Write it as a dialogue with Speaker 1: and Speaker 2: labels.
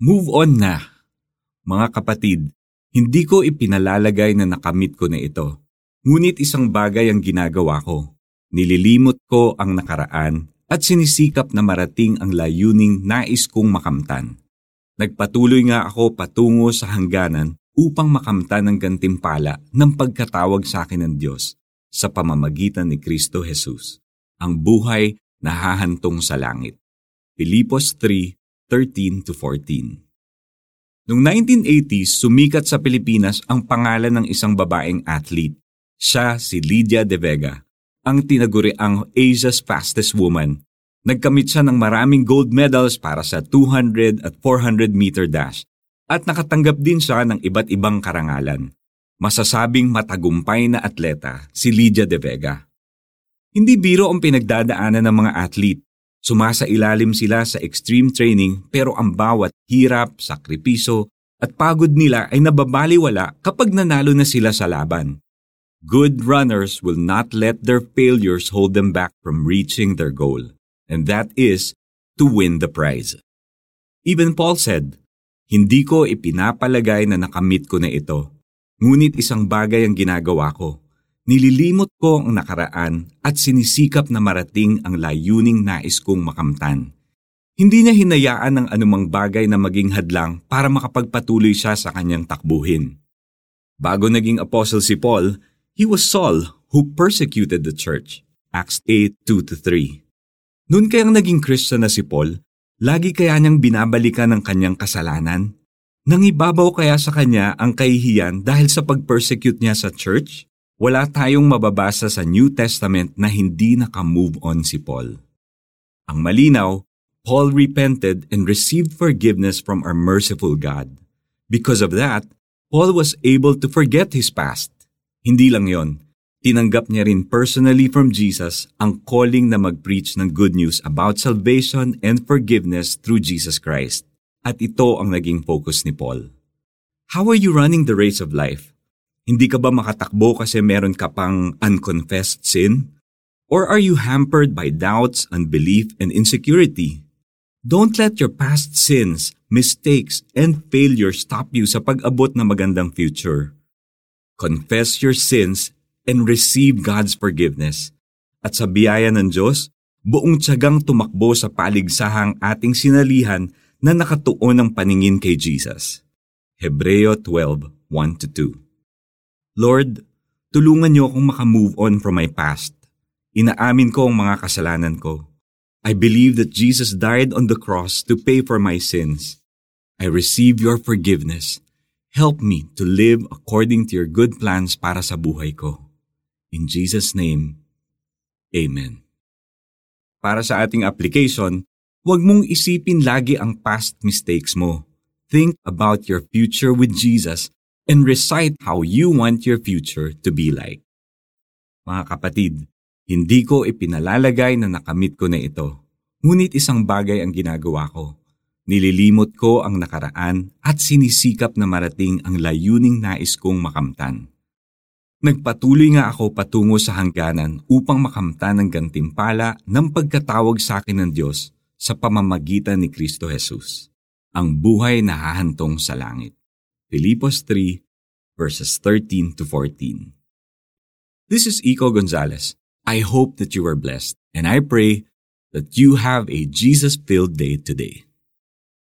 Speaker 1: Move on na. Mga kapatid, hindi ko ipinalalagay na nakamit ko na ito. Ngunit isang bagay ang ginagawa ko. Nililimot ko ang nakaraan at sinisikap na marating ang layuning nais kong makamtan. Nagpatuloy nga ako patungo sa hangganan upang makamtan ang gantimpala ng pagkatawag sa akin ng Diyos sa pamamagitan ni Kristo Jesus, ang buhay na hahantong sa langit. Filipos 3, 13 to 14. Noong 1980s, sumikat sa Pilipinas ang pangalan ng isang babaeng athlete. Siya si Lydia De Vega, ang tinaguriang Asia's fastest woman. Nagkamit siya ng maraming gold medals para sa 200 at 400 meter dash at nakatanggap din siya ng iba't ibang karangalan. Masasabing matagumpay na atleta si Lydia De Vega. Hindi biro ang pinagdadaanan ng mga athlete Sumasa ilalim sila sa extreme training pero ang bawat hirap, sakripiso at pagod nila ay nababaliwala kapag nanalo na sila sa laban. Good runners will not let their failures hold them back from reaching their goal, and that is to win the prize. Even Paul said, Hindi ko ipinapalagay na nakamit ko na ito, ngunit isang bagay ang ginagawa ko Nililimot ko ang nakaraan at sinisikap na marating ang layuning nais kong makamtan. Hindi niya hinayaan ng anumang bagay na maging hadlang para makapagpatuloy siya sa kanyang takbuhin. Bago naging apostle si Paul, he was Saul who persecuted the church. Acts 8:2-3. Noon kayang naging Christian na si Paul, lagi kaya niyang binabalikan ang kanyang kasalanan? Nangibabaw kaya sa kanya ang kahihiyan dahil sa pag-persecute niya sa church? Wala tayong mababasa sa New Testament na hindi naka-move on si Paul. Ang malinaw, Paul repented and received forgiveness from our merciful God. Because of that, Paul was able to forget his past. Hindi lang yon, tinanggap niya rin personally from Jesus ang calling na mag-preach ng good news about salvation and forgiveness through Jesus Christ. At ito ang naging focus ni Paul. How are you running the race of life? Hindi ka ba makatakbo kasi meron ka pang unconfessed sin? Or are you hampered by doubts, unbelief, and insecurity? Don't let your past sins, mistakes, and failures stop you sa pag-abot ng magandang future. Confess your sins and receive God's forgiveness. At sa biyaya ng Diyos, buong tiyagang tumakbo sa paligsahang ating sinalihan na nakatuon ng paningin kay Jesus. Hebreo 12, 1-2 Lord, tulungan niyo akong makamove on from my past. Inaamin ko ang mga kasalanan ko. I believe that Jesus died on the cross to pay for my sins. I receive your forgiveness. Help me to live according to your good plans para sa buhay ko. In Jesus' name, Amen. Para sa ating application, huwag mong isipin lagi ang past mistakes mo. Think about your future with Jesus and recite how you want your future to be like. Mga kapatid, hindi ko ipinalalagay na nakamit ko na ito. Ngunit isang bagay ang ginagawa ko. Nililimot ko ang nakaraan at sinisikap na marating ang layuning nais kong makamtan. Nagpatuloy nga ako patungo sa hangganan upang makamtan ang gantimpala ng pagkatawag sa akin ng Diyos sa pamamagitan ni Kristo Jesus, ang buhay na hahantong sa langit. Filipos 3, verses 13 to 14. This is Iko Gonzalez. I hope that you are blessed, and I pray that you have a Jesus filled day today.